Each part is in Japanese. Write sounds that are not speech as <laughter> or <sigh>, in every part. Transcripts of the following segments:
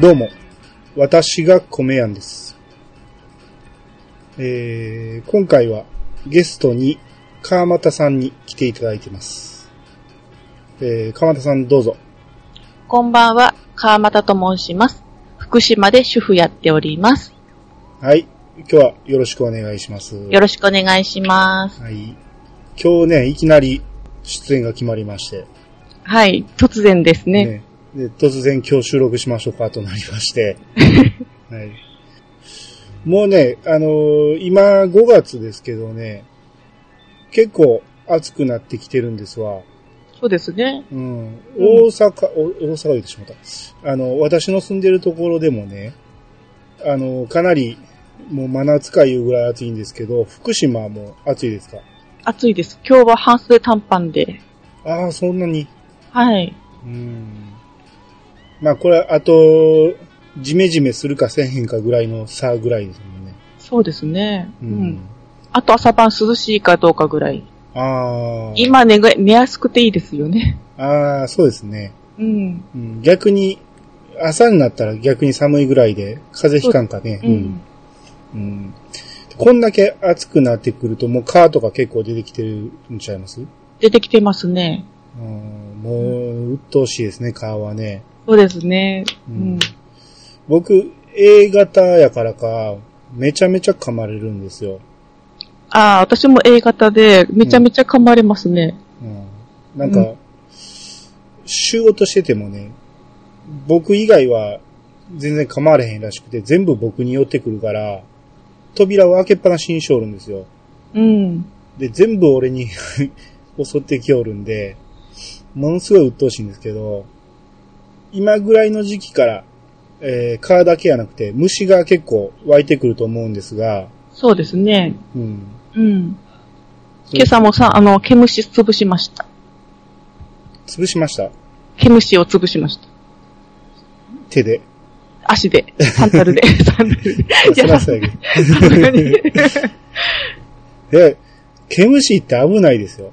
どうも、私が米やんです。えー、今回はゲストに川又さんに来ていただいてます。えー、川又さんどうぞ。こんばんは、川又と申します。福島で主婦やっております。はい。今日はよろしくお願いします。よろしくお願いします。はい。今日ね、いきなり出演が決まりまして。はい、突然ですね。ねで突然今日収録しましょうかとなりまして。<laughs> はい。もうね、あのー今5月ですけどね、結構暑くなってきてるんですわ。そうですね。うん。大阪、お大阪言ってしまった。あの、私の住んでるところでもね、あの、かなり、もう真夏かいうぐらい暑いんですけど、福島はもう暑いですか？暑いです。今日は半袖短パンで。ああ、そんなに？はい。うん。まあこれ、あと、ジメジメするかせえへんかぐらいの差ぐらいですもんね。そうですね。ううん。。あと朝晩涼しいかどうかぐらい。ああ。今寝が、寝やすくていいですよね。ああ、そうですね。うん。うん、逆に、朝になったら逆に寒いぐらいで、風邪ひかんかね。うん。うん。こんだけ暑くなってくると、もう川とか結構出てきてるんちゃいます？出てきてますね。うん、もう、鬱陶しいですね、川はね。そうですね。ううんん。僕、A 型やからか、めちゃめちゃ噛まれるんですよ。ああ、私も A 型で、めちゃめちゃ噛まれますね。うん。なんか、う仕事しててもね、僕以外は全然噛まれへんらしくて、全部僕に寄ってくるから、扉を開けっぱなしにしおるんですよ。うん。で、全部俺に <laughs> 襲ってきおるんで、ものすごい鬱陶しいんですけど、今ぐらいの時期から、えー、蚊だけやなくて、虫が結構湧いてくると思うんですが、そうですね。うん。うん。今朝もさ、あの、毛虫潰しました。潰しました？毛虫を潰しました。手で？足で、サンダルで、<laughs> サンダルで。いそや、さ。すがに。<laughs> で、毛虫って危ないですよ。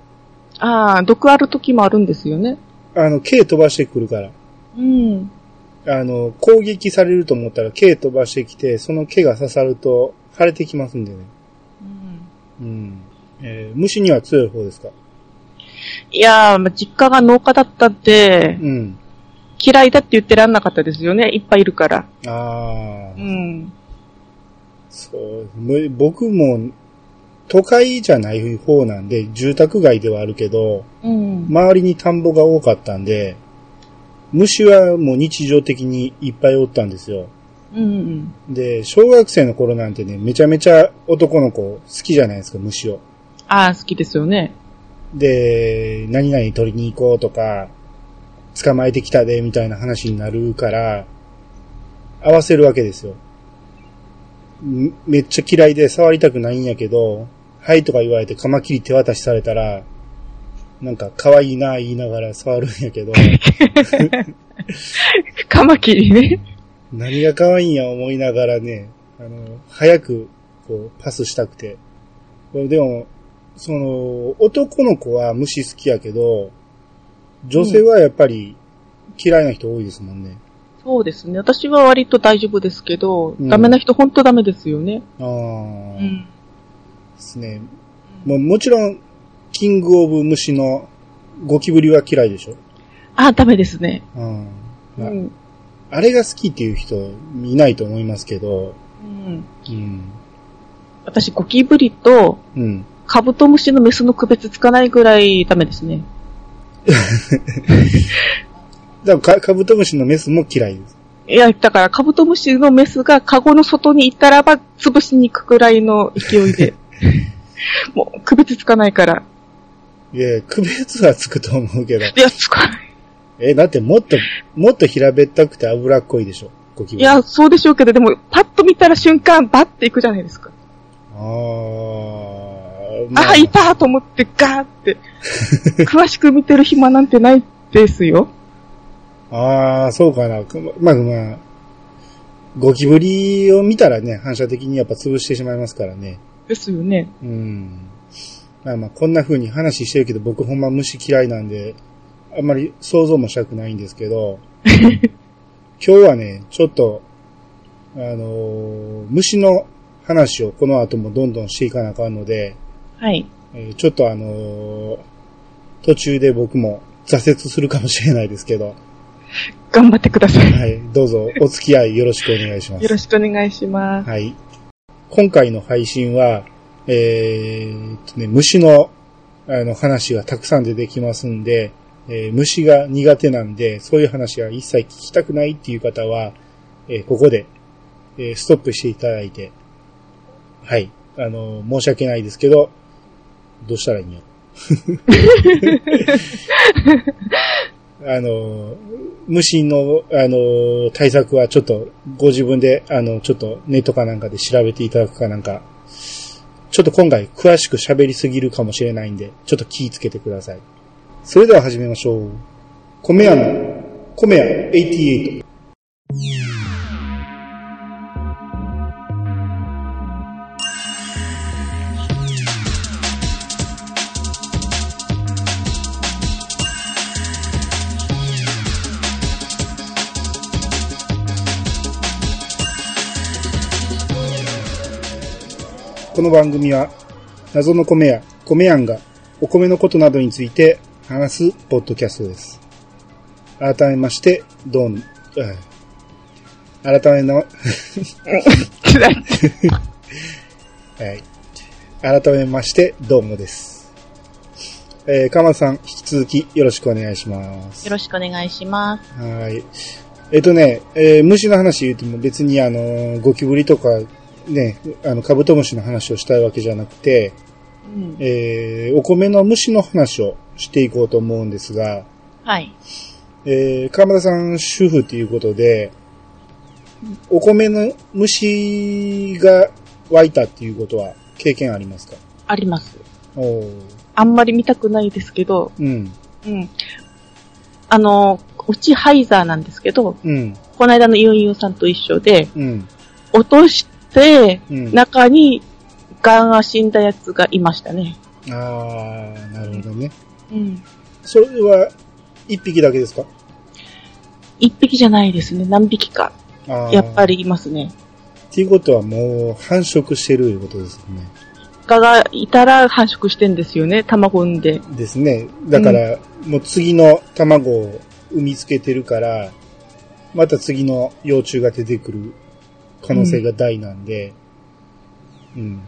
ああ、毒ある時もあるんですよね。あの、毛飛ばしてくるから。うん。あの、攻撃されると思ったら毛飛ばしてきて、その毛が刺さると腫れてきますんでね。うんうん。えー虫には強い方ですか？いやー、まあ実家が農家だったんで、うん。嫌いだって言ってらんなかったですよね。いっぱいいるから。ああ、うん。そう僕も、都会じゃない方なんで、住宅街ではあるけど、うん。周りに田んぼが多かったんで、虫はもう日常的にいっぱいおったんですよ。うん。で、小学生の頃なんてね、めちゃめちゃ男の子好きじゃないですか、虫を。ああ、好きですよね。で、何々取りに行こうとか、捕まえてきたで、みたいな話になるから、合わせるわけですよ。んめっちゃ嫌いで触りたくないんやけど、はいとか言われてカマキリ手渡しされたら、なんか可愛いな言いながら触るんやけど、カマキリね。何が可愛いんや思いながらね、あの、早くこうパスしたくて。でも、その、男の子は虫好きやけど、女性はやっぱり嫌いな人多いですもんね。そうですね。私は割と大丈夫ですけど、うんダメな人ほんとダメですよね。ああ、でうん。すね。もうもちろん、キングオブ虫のゴキブリは嫌いでしょ？あ、ダメですね。うん。あれが好きっていう人いないと思いますけど、うん。うん。私、ゴキブリとうん。カブトムシのメスの区別つかないぐらいダメですね。<laughs> だからカカブトムシのメスも嫌いです。いや、だからカブトムシのメスがカゴの外に行ったらば潰しに行くくらいの勢いで。<laughs> もう区別つかないから。いや、区別はつくと思うけど。いや、つかない。え、だってもっと、もっと平べったくて脂っこいでしょ、ゴキブリ。いや、そうでしょうけど、でも、パッと見たら瞬間、バッて行くじゃないですか。あーああ、いたと思ってガーって。<laughs> 詳しく見てる暇なんてないですよ。ああ、そうかな。くまあまあ、ゴキブリを見たらね、反射的にやっぱ潰してしまいますからね。ですよね。うん。まあまあ、こんな風に話してるけど、僕ほんま虫嫌いなんで、あんまり想像もしたくないんですけど、<laughs> 今日はね、ちょっと、あのー虫の話をこの後もどんどんしていかなあかんので、はい。えーちょっとあのー途中で僕も挫折するかもしれないですけど、<laughs> 頑張ってください。はい、どうぞお付き合いよろしくお願いします。よろしくお願いします。はい。今回の配信は、えーっとね、虫の、あの、話がたくさん出てきますんで、えー虫が苦手なんで、そういう話は一切聞きたくないっていう方は、えーここで、えーストップしていただいて、はい。あの、申し訳ないですけど、どうしたらいいんよ。<laughs> あの、虫の、あの、対策はちょっと、ご自分で、あの、ちょっとネットかなんかで調べていただくかなんか、ちょっと今回詳しく喋りすぎるかもしれないんで、ちょっと気ぃつけてください。それでは始めましょう。米屋の、米屋88。この番組は、謎の米屋、米屋んが、お米のことなどについて話すポッドキャストです。改めまして、どうも、えー改めの、<laughs> はい。改めまして、どうもです。えー、かまさん、引き続きよろしくお願いします。よろしくお願いします。はい。えっ、とね、えー虫の話言うても別にあの、ゴキブリとか、ね、あの、カブトムシの話をしたいわけじゃなくて、うん。えーお米の虫の話をしていこうと思うんですが、はい。えー、川村さん主婦ということで、お米の虫が湧いたっていうことは経験ありますか？あります。おーあんまり見たくないですけど、うん、うん。あの、うちハイザーなんですけど、うん、この間のイオンイオンさんと一緒で、うん、落として、うん。中にガンが死んだやつがいましたね。あー、なるほどね。うん。それは、一匹だけですか？一匹じゃないですね。何匹か。やっぱ。りいますね。っていうことはもう繁殖してるいうことですよね。ガがいたら繁殖してんですよね。卵産んで。ですね。だから、もう次の卵を産みつけてるから、また次の幼虫が出てくる可能性が大なんで、うん。も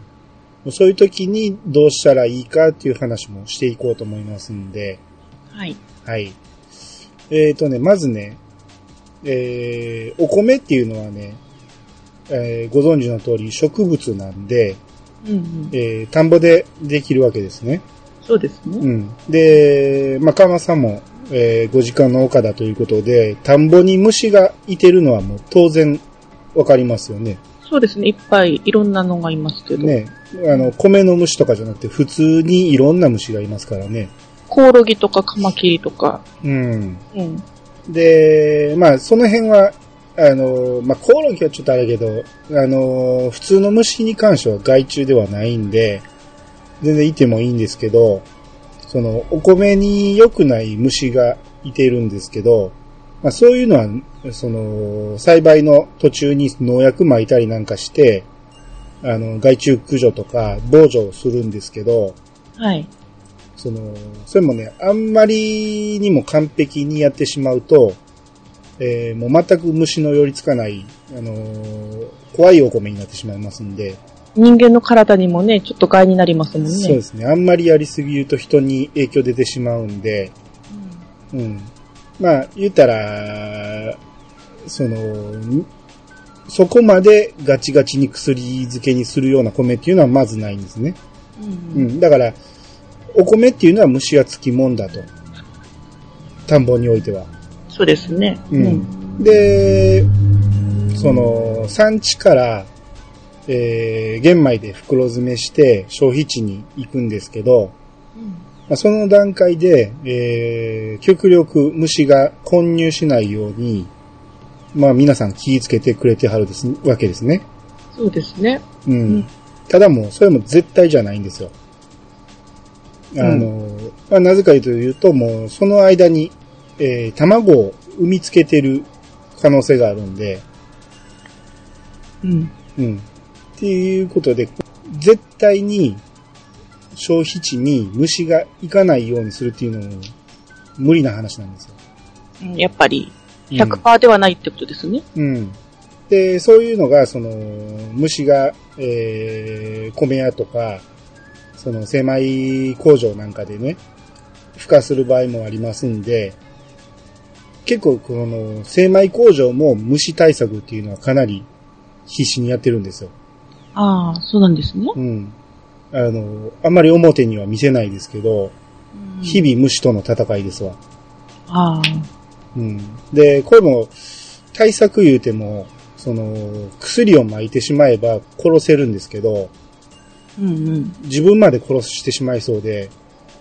うそういう時にどうしたらいいかっていう話もしていこうと思いますんで、はい。はい。えっ、とね、まずね、えー、お米っていうのはね、えーご存知の通り植物なんで、うんうん。えー田んぼでできるわけですね。そうですね。うん。で、まあ、川間さんも、えーご時間農家だということで、田んぼに虫がいてるのはもう当然わかりますよね。そうですね。いっぱいいろんなのがいますけど。ね。あの、米の虫とかじゃなくて、普通にいろんな虫がいますからね。コオロギとかカマキリとか。うん。うん。で、まあ、その辺は、あの、まあ、コオロギはちょっとあれだけど、あの、普通の虫に関しては害虫ではないんで、全然いてもいいんですけど、その、お米に良くない虫がいてるんですけど、まあ、そういうのは、その、栽培の途中に農薬撒いたりなんかして、あの、害虫駆除とか防除をするんですけど、はい。その、それもね、あんまりにも完璧にやってしまうと、えーもう全く虫の寄りつかない、あのー怖いお米になってしまいますんで、人間の体にもね、ちょっと害になりますもんね。そうですね。あんまりやりすぎると人に影響出てしまうんで、うん。まあ、言ったら、その、んそこまでガチガチに薬漬けにするような米っていうのはまずないんですね。うん。う。ん。だから、お米っていうのは虫がつきもんだと。田んぼにおいては。そうですね。うん。で、その、産地から、えー、玄米で袋詰めして消費地に行くんですけど、まあ、その段階で、えー、極力虫が混入しないように、まあ皆さん気をつけてくれてはるですわけですね。そうですね。うん。うんただもう、それも絶対じゃないんですよ。あの、まあ、なぜかというと、もう、その間に、えー卵を産みつけてる可能性があるんで、うん。うん。っていうことで、絶対に消費地に虫が行かないようにするっていうのも無理な話なんですよ。うんやっぱり、100%ではないってことですね。うん。で、そういうのが、その、虫が、えー、米屋とか、その、精米工場なんかでね、孵化する場合もありますんで、結構、この、精米工場も虫対策っていうのはかなり必死にやってるんですよ。ああ、そうなんですね。うん。あの、あんまり表には見せないですけど、日々虫との戦いですわ。々。ああ。うん。で、これも、対策言うても、その、薬を撒いてしまえば殺せるんですけど、うんうん。自分まで殺してしまいそうで、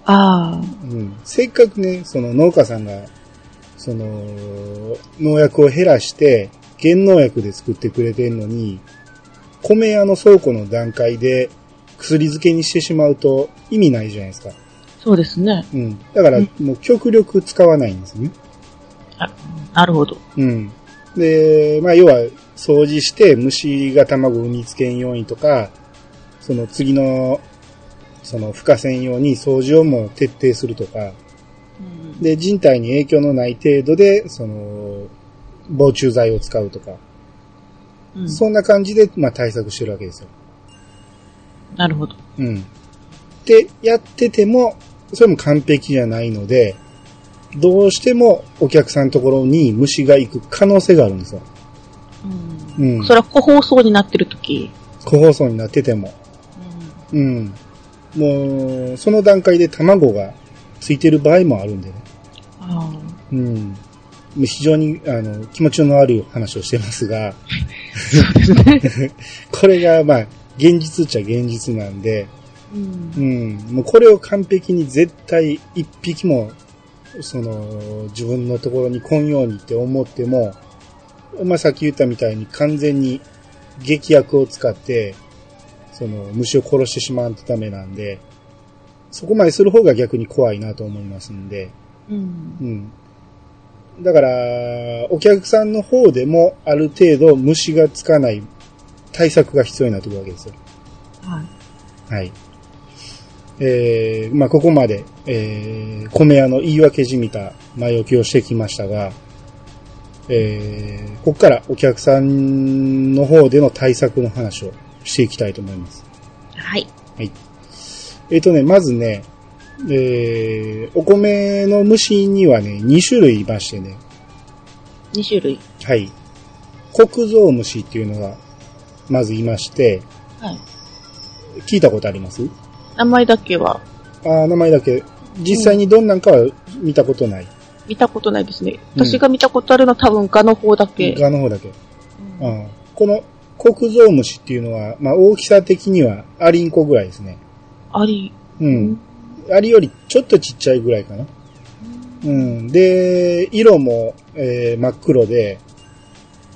ああ。うん。せっかくね、その農家さんが、その、農薬を減らして、原農薬で作ってくれてんのに、米屋の倉庫の段階で薬漬けにしてしまうと意味ないじゃないですか。そうですね。うん。だから、もう極力使わないんですね。あなるほど。うん。で、まあ、要は、掃除して虫が卵を産みつけんようにとか、その次の、その、孵化せんように掃除をもう徹底するとか、うんで、人体に影響のない程度で、その、防虫剤を使うとか、うんそんな感じで、まあ、対策してるわけですよ。なるほど。うん。で、やってても、それも完璧じゃないので、どうしてもお客さんのところに虫が行く可能性があるんですよ。うんそれは個包装になってるとき。個包装になってても。うん。もう、その段階で卵がついてる場合もあるんでね。あうん。非常に、あの、気持ちの悪い話をしてますが、あ。<laughs> そうですね。<laughs> これが、まあ、現実っちゃ現実なんで、うんうん。もうこれを完璧に絶対一匹も、その、自分のところに来んようにって思っても、まあ、さっき言ったみたいに完全に劇薬を使って、その、虫を殺してしまうとダメなんで、そこまでする方が逆に怖いなと思いますんで、うんうん。だから、お客さんの方でもある程度虫がつかない対策が必要になってくるわけですよ。はい。はい。えー、まあ、ここまで、えー、米屋の言い訳じみた前置きをしてきましたが、えー、ここからお客さんの方での対策の話をしていきたいと思います。はい。えっ、とね、まずね、えー、お米の虫にはね、2種類いましてね、2種類。はい。黒蔵虫っていうのが、まずいまして、はい。聞いたことあります？名前だけはあー名前だけ。実際にどんなんかは見たことない。見たことないですね。うん私が見たことあるのは多分ガの方だけ。側の方だけ。うんうんこの黒蔵虫っていうのは、まあ大きさ的にはアリンコぐらいですね。あり。うん。アリよりちょっとちっちゃいぐらいかな。うん。で、色も、えー真っ黒で、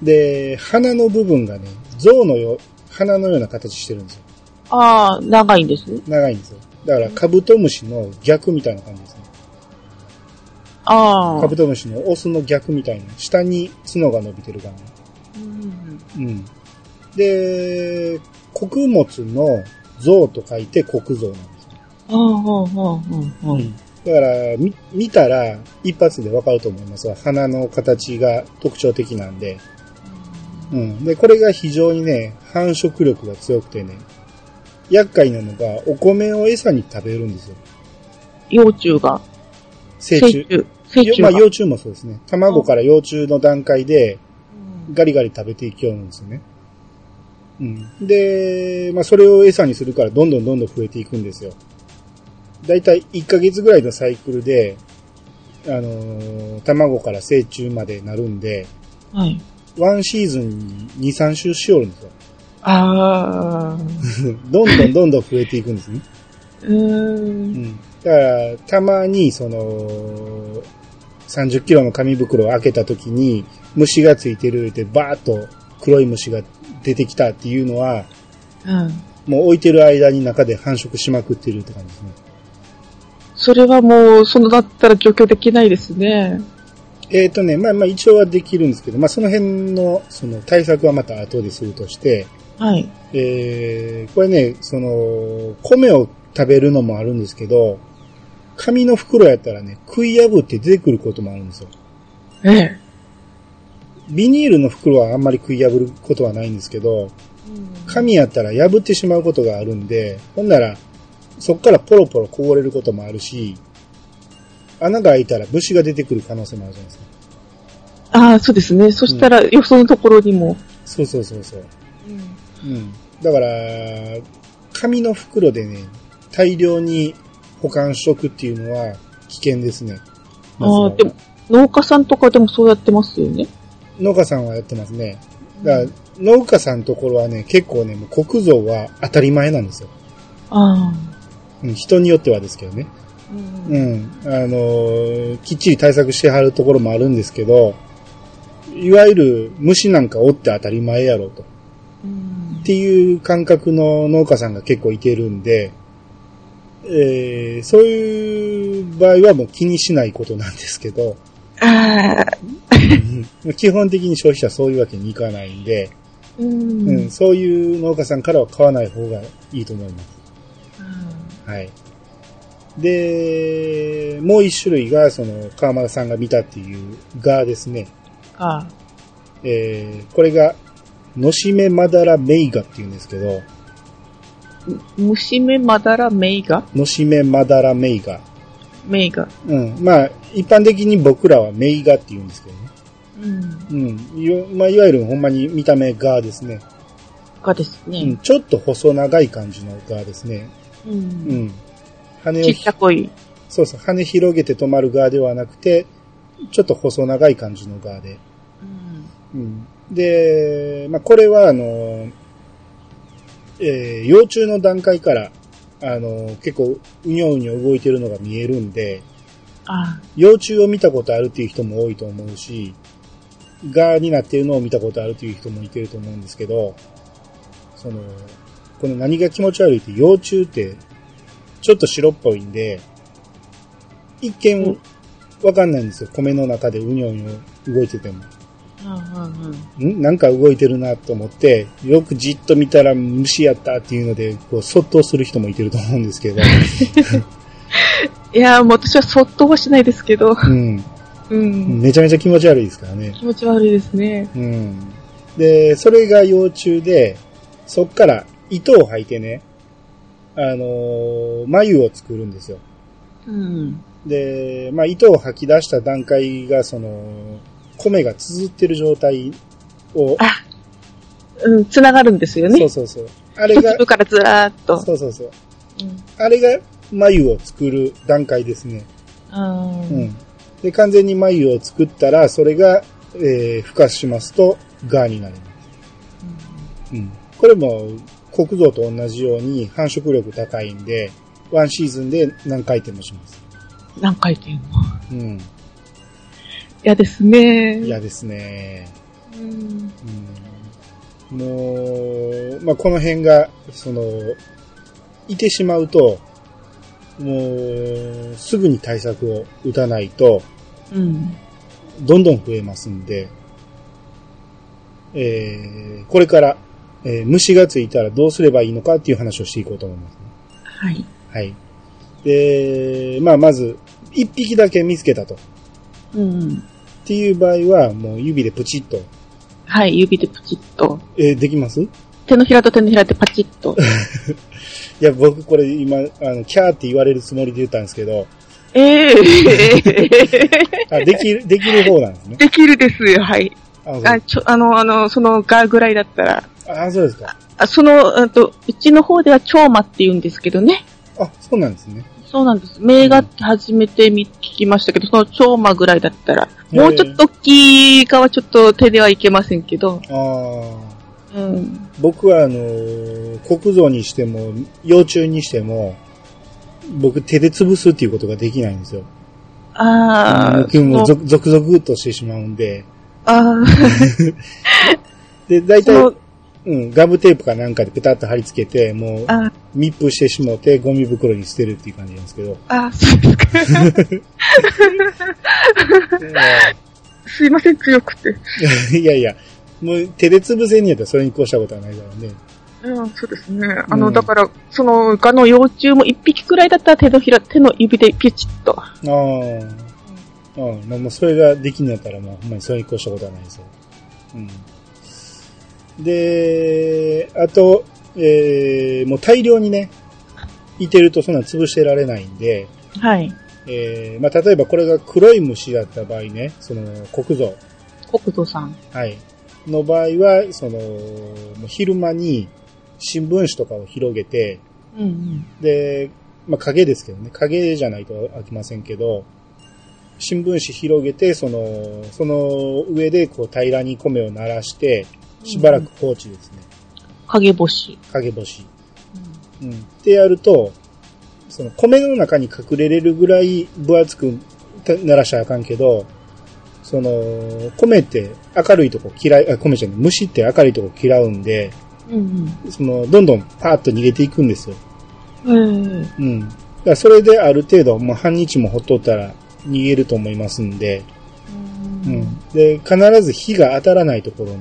で、鼻の部分がね、象のよ、鼻のような形してるんですよ。ああ、長いんです？ね。長いんですよ。だから、カブトムシの逆みたいな感じですね。ああ。カブトムシのオスの逆みたいな。下に角が伸びてる感うんじ。うん。で、穀物の像と書いて穀像なんですよ。ああ、ああ、ああ、ああ。だから、み、見たら一発でわかると思いますが、鼻の形が特徴的なんで。うん。で、これが非常にね、繁殖力が強くてね、厄介なのが、お米を餌に食べるんですよ。幼虫が。成虫。虫。成虫が。まあ幼虫もそうですね。卵から幼虫の段階で、ガリガリ食べていきよるんですよね。うん。で、まあそれを餌にするからどんどんどんどん増えていくんですよ。だいたい1ヶ月ぐらいのサイクルで、あのー卵から成虫までなるんで、はい。ワンシーズンに2、3周しよるんですよ。ああ。<laughs> どんどんどんどん増えていくんですね。うー。うんん。だから、たまに、その、30キロの紙袋を開けた時に、虫がついてるってバーッと黒い虫が出てきたっていうのは、うん。もう置いてる間に中で繁殖しまくってるって感じですね。それはもう、そのだったら除去できないですね。えっ、とね、まあまあ一応はできるんですけど、まあその辺の、その対策はまた後でするとして、はい。えー、これね、その、米を食べるのもあるんですけど、紙の袋やったらね、食い破って出てくることもあるんですよ。ええ。ビニールの袋はあんまり食い破ることはないんですけど、紙やったら破ってしまうことがあるんで、ほんなら、そっからポロポロこぼれることもあるし、穴が開いたら虫が出てくる可能性もあるじゃないですか。ああ、そうですね。そしたら、よそのところにも。そうそうそうそう。うん。だから、紙の袋でね、大量に保管しとくっていうのは危険ですね。ああ、でも、農家さんとかでもそうやってますよね。農家さんはやってますね。だから、農家さんのところはね、結構ね、もう国造は当たり前なんですよ。ああ。うん、人によってはですけどね。うん。あのーきっちり対策してはるところもあるんですけど、いわゆる虫なんかおって当たり前やろうと。っていう感覚の農家さんが結構いてるんで、えーそういう場合はもう気にしないことなんですけど、基本的に消費者はそういうわけにいかないんで、ううんん。そういう農家さんからは買わない方がいいと思います。はい。で、もう一種類が、その、川村さんが見たっていうガーですね。ああ。えーこれが、のしめまだらメイガっていうんですけど、虫目まだらメイガのしめまだらメイガ。メイガ。うん。まあ、一般的に僕らはメイガって言うんですけどね。うん。うん。いわまあ、いわゆるほんまに見た目ガーですね。がですうん。ね。ちょっと細長い感じのガーですね。う。うんん。羽をちっちゃこい。そうそう、羽広げて止まる側ではなくて、ちょっと細長い感じの側で。うん。うん、で、まあ、これは、あの、えー幼虫の段階から、あの、結構、うにょうにょ動いてるのが見えるんで、あ幼虫を見たことあるっていう人も多いと思うし、ガーになってるのを見たことあるっていう人もいてると思うんですけど、その、この何が気持ち悪いって幼虫って、ちょっと白っぽいんで、一う見んわかんないんですよ。米の中でうにょうにょ動いてても。あ。うん？なんか動いてるなと思って、よくじっと見たら虫やったっていうので、こう、そっとする人もいてると思うんですけど、<laughs> いやーもう私はそっとはしないですけど。うん。うん。めちゃめちゃ気持ち悪いですからね。気持ち悪いですね。うん。で、それが幼虫で、そっから糸を吐いてね、あのー眉を作るんですよ。うん。で、まあ、糸を吐き出した段階が、その、米が綴ってる状態を、あ、うん、つながるんですよね。そうそうそう。あれが途中、からずらーっと。そうそうそう。うんあれが眉を作る段階ですね。あーうん。で、完全に眉を作ったら、それが、えー、孵化しますと、ガーになります。うん。これも、国造と同じように繁殖力高いんで、ワンシーズンで何回転もします。何回転も。うん。嫌ですね。嫌ですね。うん。うん。もう、まあ、この辺が、その、いてしまうと、もう、すぐに対策を打たないと、うん。どんどん増えますんで、えー、これから、えー虫がついたらどうすればいいのかっていう話をしていこうと思います、ね。はい。はい。で、まあ、まず、一匹だけ見つけたと。っうん。ていう場合は、もう指でプチッと、はい、指でプチッと。えーできます？い手のひらと手のひらでパチッと。<laughs> や、僕これ今、あの、キャーって言われるつもりで言ったんですけど、ええあ、できる、できる方なんですね。できるですよ、はい。あ、あ、ちょ、あの、あの、そのガーぐらいだったら。あそうですか。あその、あと、うちの方では蝶魔って言うんですけどね。あ、そうなんですね。そうなんです。名画って初めて見、聞きましたけど、その蝶魔ぐらいだったら、もうちょっと大きいかはちょっと手ではいけませんけど、ああ。うん。僕はあのー国造にしても、幼虫にしても、僕手で潰すっていうことができないんですよ。ああ、僕もゾクゾクとしてしまうんで。あ <laughs> で、大体、うん、ガムテープかなんかでペタッと貼り付けて、もうあ密封してしもってゴミ袋に捨てるっていう感じなんですけど。あ、そうですか。<laughs> すいません、強くて。いやいや、もう手で潰せんにやったらそれに越したことはないからね。うん、そうですね。あの、うんだから、その、ガの幼虫も一匹くらいだったら手のひら、手の指でピチッと。ああ。うん。まあもうそれができんのやったらもうほんまにそれに越したことはないですよ。うん。で、あと、えー、もう大量にね、いてるとそんな潰してられないんで、はい。えー、まあ例えばこれが黒い虫だった場合ね、その黒蔵、国土さん。はい。の場合は、その、もう昼間に新聞紙とかを広げて、うんうん。で、まあ影ですけどね、影じゃないと飽きませんけど、新聞紙広げて、その、その上でこう平らに米を鳴らして、しばらく放置ですね。影星。影干し。うん。ってやると、その米の中に隠れれるぐらい分厚く鳴らしちゃあかんけど、その、米って明るいとこ嫌い、あ、米じゃない、虫って明るいとこ嫌うんで、うんその、どんどんパーッと逃げていくんですよ。うん。ええうん。だからそれである程度、もう半日もほっとったら逃げると思いますんで、ううんん。で、必ず火が当たらないところに、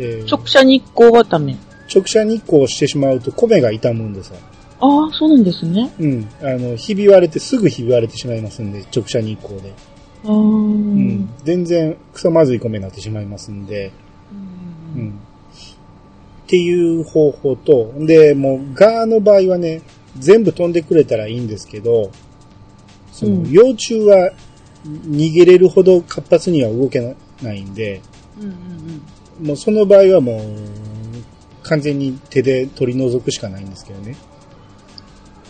えー直射日光はダメ。直射日光をしてしまうと米が傷むんですよ。ああ、そうなんですね。うん。あの、ひび割れて、すぐひび割れてしまいますんで、直射日光で。うん。全然、クソまずい米になってしまいますんで、ううんん。っていう方法と、で、もう、ガーの場合はね、全部飛んでくれたらいいんですけど、その、うん幼虫は逃げれるほど活発には動けないんで、うんうんもうその場合はもう、完全に手で取り除くしかないんですけどね。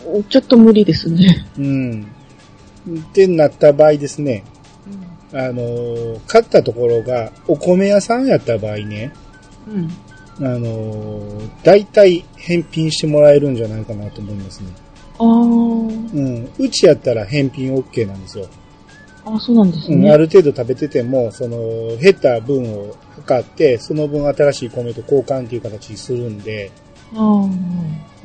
うん。ちょっと無理ですね。うん。ってなった場合ですね、あのー、買ったところがお米屋さんやった場合ね、うん。あのー、大体返品してもらえるんじゃないかなと思いますね。あーうん。うちやったら返品 OK なんですよ。あ、そうなんですうん。ね。ある程度食べてても、その、減った分を測って、その分新しい米と交換っていう形にするんで、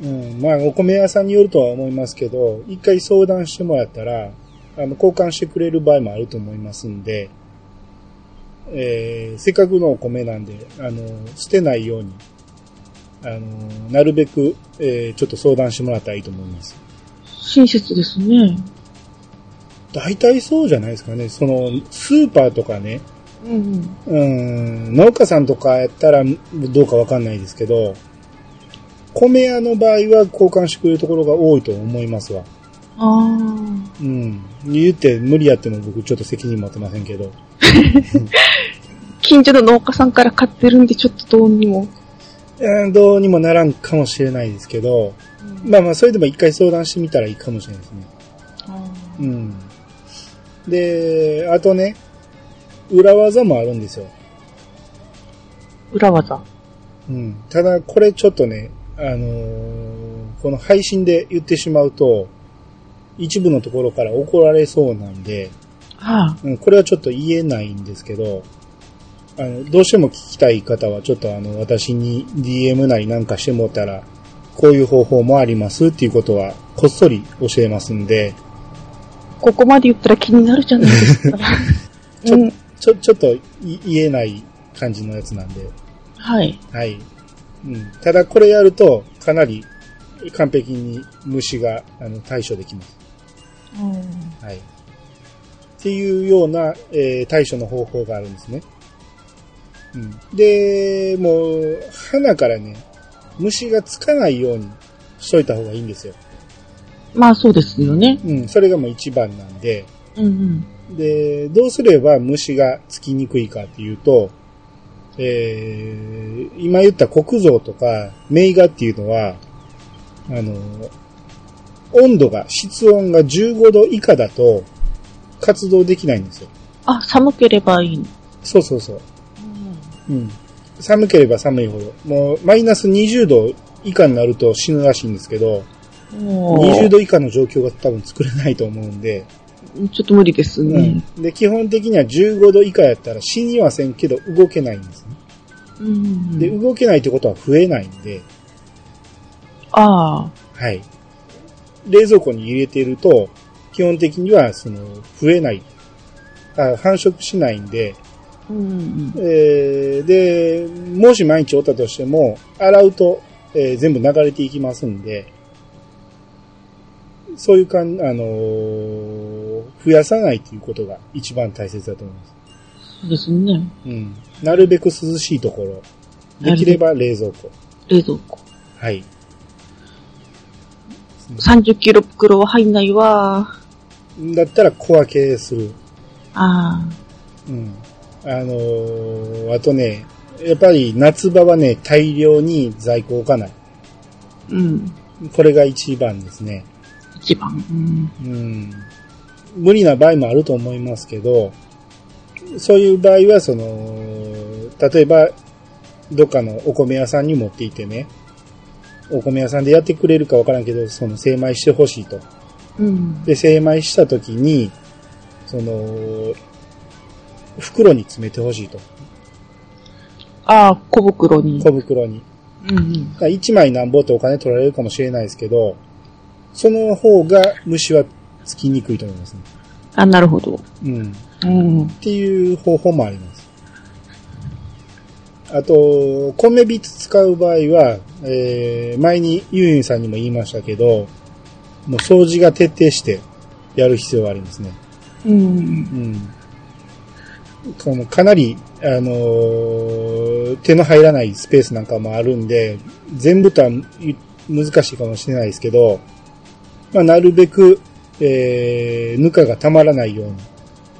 うん。まあ、お米屋さんによるとは思いますけど、一回相談してもらったら、あの、交換してくれる場合もあると思いますんで、えー、せっかくのお米なんで、あの、捨てないように、あの、なるべく、えー、ちょっと相談してもらったらいいと思います。親切ですね。大体そうじゃないですかね。その、スーパーとかね、うんうん、農家さんとかやったらどうかわかんないですけど、米屋の場合は交換してくれるところが多いと思いますわ。ああ。うん。言って無理やっても僕ちょっと責任持ってませんけど。<laughs> 近所の農家さんから買ってるんで、ちょっとどうにも。うんどうにもならんかもしれないですけど、まあまあそれでも一回相談してみたらいいかもしれないですね。うん。で、あとね、裏技もあるんですよ。裏技？うん。ただ、これちょっとね、あのーこの配信で言ってしまうと、一部のところから怒られそうなんで、はあ。うん、これはちょっと言えないんですけど、あの、どうしても聞きたい方は、ちょっとあの、私に DM なりなんかしてもらったら、こういう方法もありますっていうことは、こっそり教えますんで、ここまで言ったら気になるじゃないですか。<laughs> <laughs> ちょうん。ちょ、ちょっとい言えない感じのやつなんで、はい。はい。うん。ただこれやると、かなり完璧に虫が、あの、対処できます。はい。っていうような、えー対処の方法があるんですね。うん。で、もう、花からね、虫がつかないようにしといた方がいいんですよ。まあそうですよね。うん。それがもう一番なんで、うんで、どうすれば虫がつきにくいかっていうと、えー、今言った黒蔵とか名画っていうのは、あの、温度が、室温が15度以下だと活動できないんですよ。あ、寒ければいい。そうそうそう。うん。寒ければ寒いほど。もう、マイナス20度以下になると死ぬらしいんですけど、20 20度以下の状況が多分作れないと思うんで、ちょっと無理ですね。うん。で、基本的には15度以下やったら死にはせんけど動けないんですね。うんで、動けないってことは増えないんで、ああ。はい。冷蔵庫に入れてると、基本的には、その、増えないあ繁殖しないんで、うんうん。えーで、もし毎日おったとしても、洗うと、えー全部流れていきますんで、そういうかん、あのー増やさないということが一番大切だと思います。ですね。うん。なるべく涼しいところ。できれば冷蔵庫。冷蔵庫。はい。30キロ袋は入んないわ。だったら小分けする。あうん。あのーあとね、やっぱり夏場はね、大量に在庫置かない。あ。うん。これが一番ですね。一番。うん。うん。無理な場合もあると思いますけど、そういう場合は、その、例えば、どっかのお米屋さんに持っていてね、お米屋さんでやってくれるかわからんけど、その精米してほしいと。うん。で、精米した時に、その、袋に詰めてほしいと。ああ、小袋に。小袋に。うんうん。だ1枚なんぼってお金取られるかもしれないですけど、その方が虫はつきにくいと思いますね。あ、なるほど。うん。うん。っていう方法もあります。あと、米びつ使う場合は、えー、前にユーユンさんにも言いましたけど、もう掃除が徹底してやる必要がありますね。うん。うん。このかなり、あのー手の入らないスペースなんかもあるんで、全部とはゆ難しいかもしれないですけど、まあ、なるべく、えー、ぬかがたまらないように、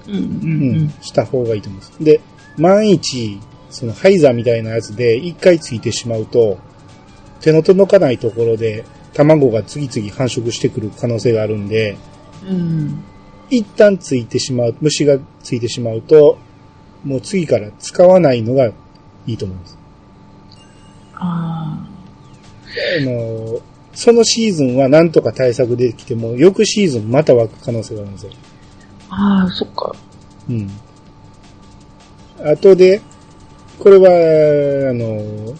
うん。ううんん。した方がいいと思います。で、万一、そのハイザーみたいなやつで一回ついてしまうと、手の届かないところで卵が次々繁殖してくる可能性があるんで、うん。一旦ついてしまう、虫がついてしまうと、もう次から使わないのがいいと思います。ああの、そのシーズンはなんとか対策できても、翌シーズンまた湧く可能性があるんですよ。あ。ああ、そっか。うん。後で、これは、あの、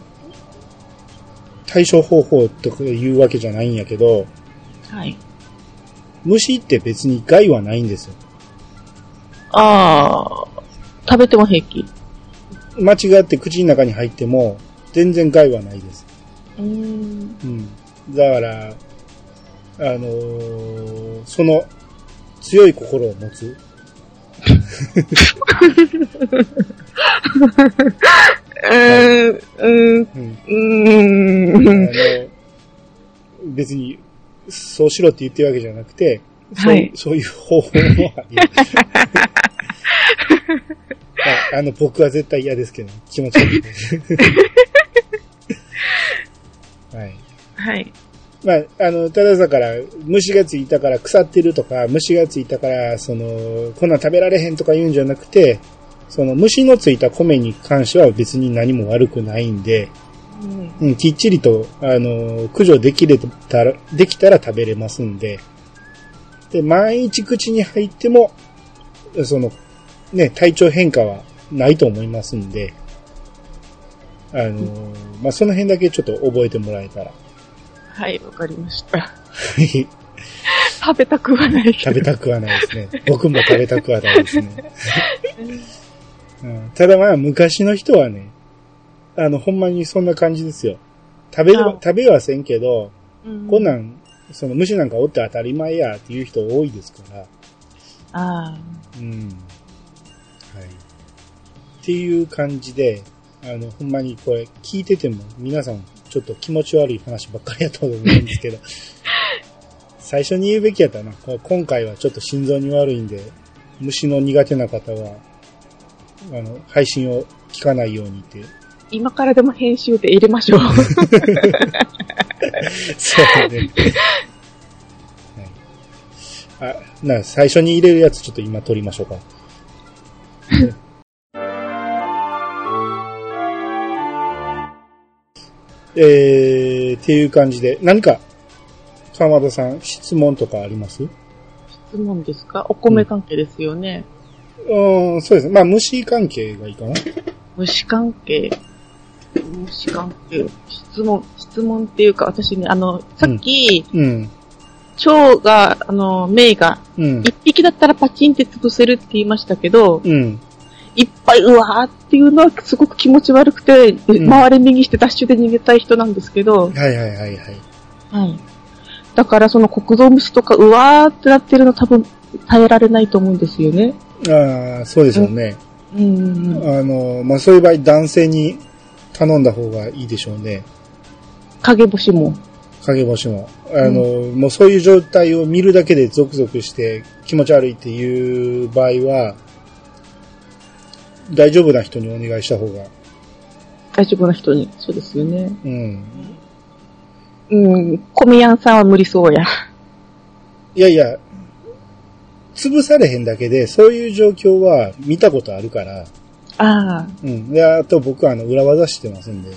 対処方法とか言うわけじゃないんやけど、はい。って別に害はないんですよ。ああ。食べても平気。間違って口の中に入っても、全然害はないです。うん。うん。だから、あのーその強い心を持つ。うん。うん。うん。あうん。の、別に、そうしろって言ってるわけじゃなくて、そうはいそういう方法もあり。<laughs> ああの、僕は絶対嫌ですけど、気持ち悪い。<laughs> はい。はい。まあ、あの、ただだから、虫がついたから腐ってるとか、虫がついたから、その、こんなん食べられへんとか言うんじゃなくて、その虫のついた米に関しては別に何も悪くないんで、うん。うん、きっちりと、あの、駆除できれたら、できたら食べれますんで、で、毎日口に入っても、その、ね、体調変化はないと思いますんで、あの、まあ、その辺だけちょっと覚えてもらえたら。はい、わかりました。は <laughs> い食べたくはない。食べたくはないですね。僕も食べたくはないですね。うん、ただまあ、昔の人はね、あの、ほんまにそんな感じですよ。食べるあ、食べはせんけど、うんこんなん、その虫なんかおって当たり前やっていう人多いですから。ああ。うん。はい。っていう感じで、あの、ほんまにこれ聞いてても皆さんちょっと気持ち悪い話ばっかりやと思うんですけど、<laughs> 最初に言うべきやったな。こ今回はちょっと心臓に悪いんで、虫の苦手な方は、あの、配信を聞かないようにって。今からでも編集で入れましょう。<laughs> そうね。はい。あ、な、最初に入れるやつちょっと今撮りましょうか。えー、っていう感じで、何か、川田さん、質問とかあります？質問ですか？お米関係ですよね。うん、そうですね。まあ、虫関係がいいかな。<laughs> 虫関係。虫関係。質問、質問っていうか、私ね、あの、さっき、うん。蝶が、あの、メイが、うん。一匹だったらパチンって潰せるって言いましたけど、うん。いっぱいうわーっていうのはすごく気持ち悪くて、ん回れ右してダッシュで逃げたい人なんですけど、はいはいはいはい。はい。だからその国道虫とかうわーってなってるの多分耐えられないと思うんですよね。ああ、そうでしょうね。うんうんうん。あの、まあ、そういう場合男性に頼んだ方がいいでしょうね。影星も。影星も。あの、もうそういう状態を見るだけでゾクゾクして気持ち悪いっていう場合は、大丈夫な人にお願いした方が。大丈夫な人に。そうですよね。うん。うん。コミヤンさんは無理そうや。いやいや、潰されへんだけで、そういう状況は見たことあるから、ああ。うん。で、あと僕はあの、裏技知ってますんで、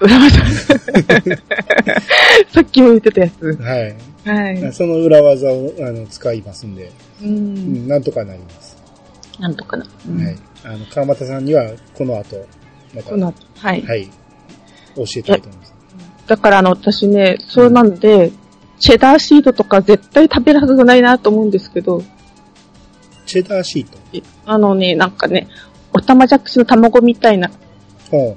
裏技。<laughs> さっきも言ってたやつ。はい。はい。その裏技をあの使いますんで、う。うんん、なんとかなります。なんとかな。うんはい。あの、川又さんには、この後、また、この後、はい。はい、教えたいと思います。だからあの、私ね、そうなんで、チェダーシートとか絶対食べたくないなと思うんですけど、チェダーシート？えあのね、なんかね、おたまじゃくしの卵みたいな、ほ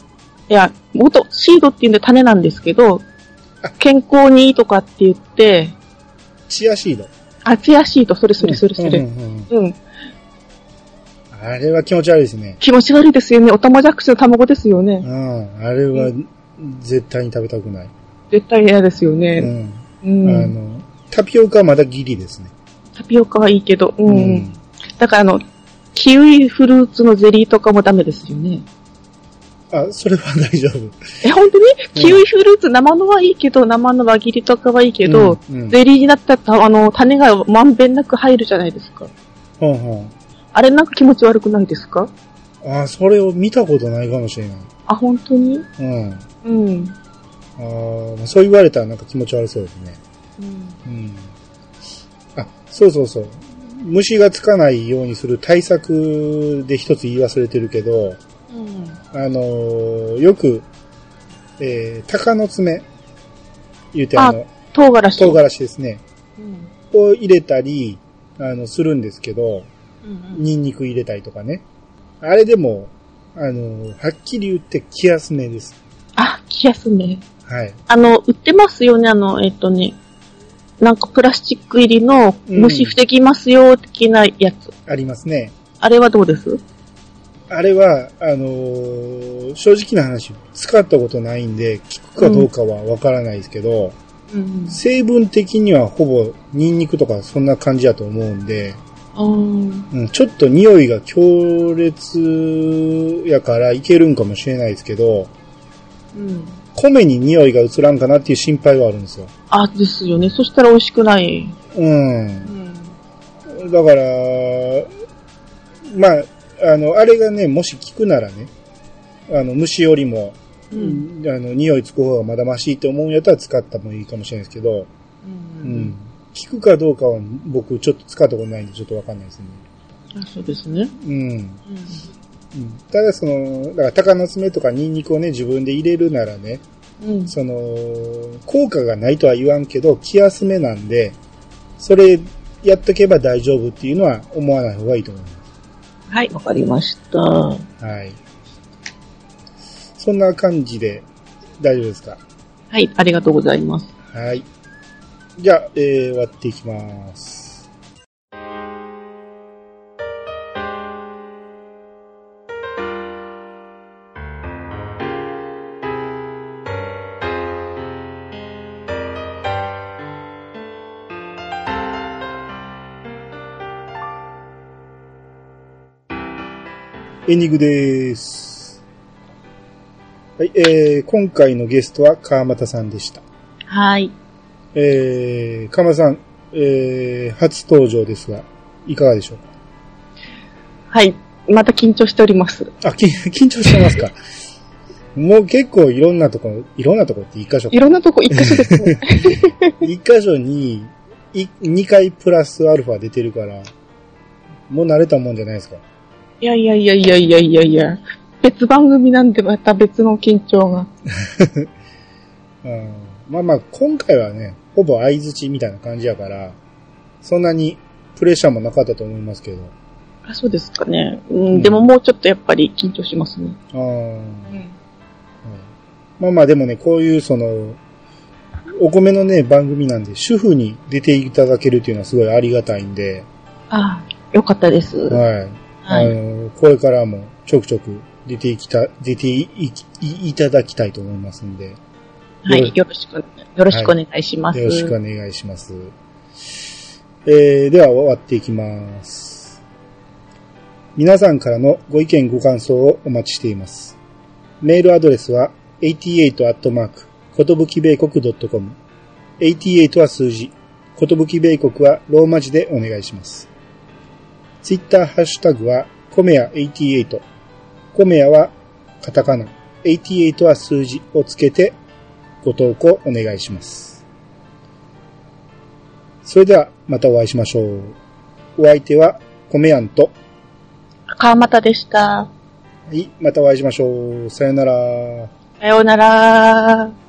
いや、元、シードって言うんで種なんですけどあ、健康にいいとかって言って、う。チアシード。あ、チアシート、それそれそれそれ。うんうんうんうん。あれは気持ち悪いですね。気持ち悪いですよね。おたまじゃくしの卵ですよねう。ん。あれは、絶対に食べたくない。絶対嫌ですようね。ん。うん。あの、タピオカはまだギリですね。タピオカはいいけど、うん。うんだからあの、キウイフルーツのゼリーとかもダメですよね。あ、それは大丈夫。え、本当に？キウイフルーツ生のはいいけど、生の輪切りとかはいいけど、うんうんゼリーになったら、あの、種がまんべんなく入るじゃないですか。ほんほん。あれなんか気持ち悪くないですか？あ、それを見たことないかもしれない。あ、本当に？うん。うん。あーそう言われたらなんか気持ち悪そうですね。うん。あ、そうそうそう。虫がつかないようにする対策で一つ言い忘れてるけど、うん。あのーよく、えー、鷹の爪、言うてあの、唐辛子。唐辛子ですね。うん。を入れたり、あの、するんですけど、うんニンニク入れたりとかね。あれでも、あの、はっきり言って気休めです。あ、気休め。はい。あの、売ってますよね、あの、えっとね、なんかプラスチック入りの虫防ぎますよ、的なやつ。ありますね。あれはどうです？あれは、あのー正直な話、使ったことないんで、効くかどうかはわからないですけど、うん。成分的にはほぼニンニクとかそんな感じだと思うんで、うん、ちょっと匂いが強烈やからいけるんかもしれないですけど、うん。米に匂いが移らんかなっていう心配はあるんですよ。あ、ですよね。そしたら美味しくない。うん。ん。だから、まあ、あの、あれがね、もし効くならね、あの、虫よりも、うん。あの、匂いつく方がまだマシって思うんやったら使ったもいいかもしれないですけど、ううん。。効くかどうかは僕ちょっと使ったことないんでちょっとわかんないですね。あそうですね。うん。うん。うんただその、だから鷹の爪とかニンニクをね、自分で入れるならね、うん。その、効果がないとは言わんけど、気休めなんで、それやっとけば大丈夫っていうのは思わない方がいいと思います。はい、わかりました。はい。そんな感じで大丈夫ですか？はい、ありがとうございます。はい。じゃあ、えー、終わっていきます。エンディングです。はい、えー、今回のゲストは川又さんでした。はい。えー、かまさん、えー、初登場ですが、いかがでしょうはい。また緊張しております。かあ、き <laughs> 緊張してますか？もう結構いろんなとこ、いろんなとこって一箇所いろんなとこ一箇所ですね。<laughs> 一箇所に、い二回プラスアルファ出てるから、もう慣れたもんじゃないですか。いやいやいやいやいやいやいや。別番組なんでまた別の緊張が。<laughs> うん、まあまあ、今回はね、ほぼ相づちみたいな感じやから、そんなにプレッシャーもなかったと思いますけど。あそうですかね。うん、でももうちょっとやっぱり緊張しますね。あーまあまあでもね、こういうその、お米のね、番組なんで、主婦に出ていただけるっていうのはすごいありがたいんで、ああ、よかったです。ははい。い。あの、これからもちょくちょく出ていきた、出ていいいただきたいと思いますんで、はい。よろしく、よろしくお願いします。よろしくお願いします。えー、では終わっていきます。皆さんからのご意見ご感想をお待ちしています。メールアドレスは88ことぶき米国 .com。88は数字。ことぶき米国はローマ字でお願いします。ツイッターハッシュタグは、コメヤ88。コメヤはカタカナ。88は数字をつけてご投稿お願いします。それではまたお会いしましょう。お相手はコメヤンと、川又でした。はい、またお会いしましょう。さよなら。さようなら。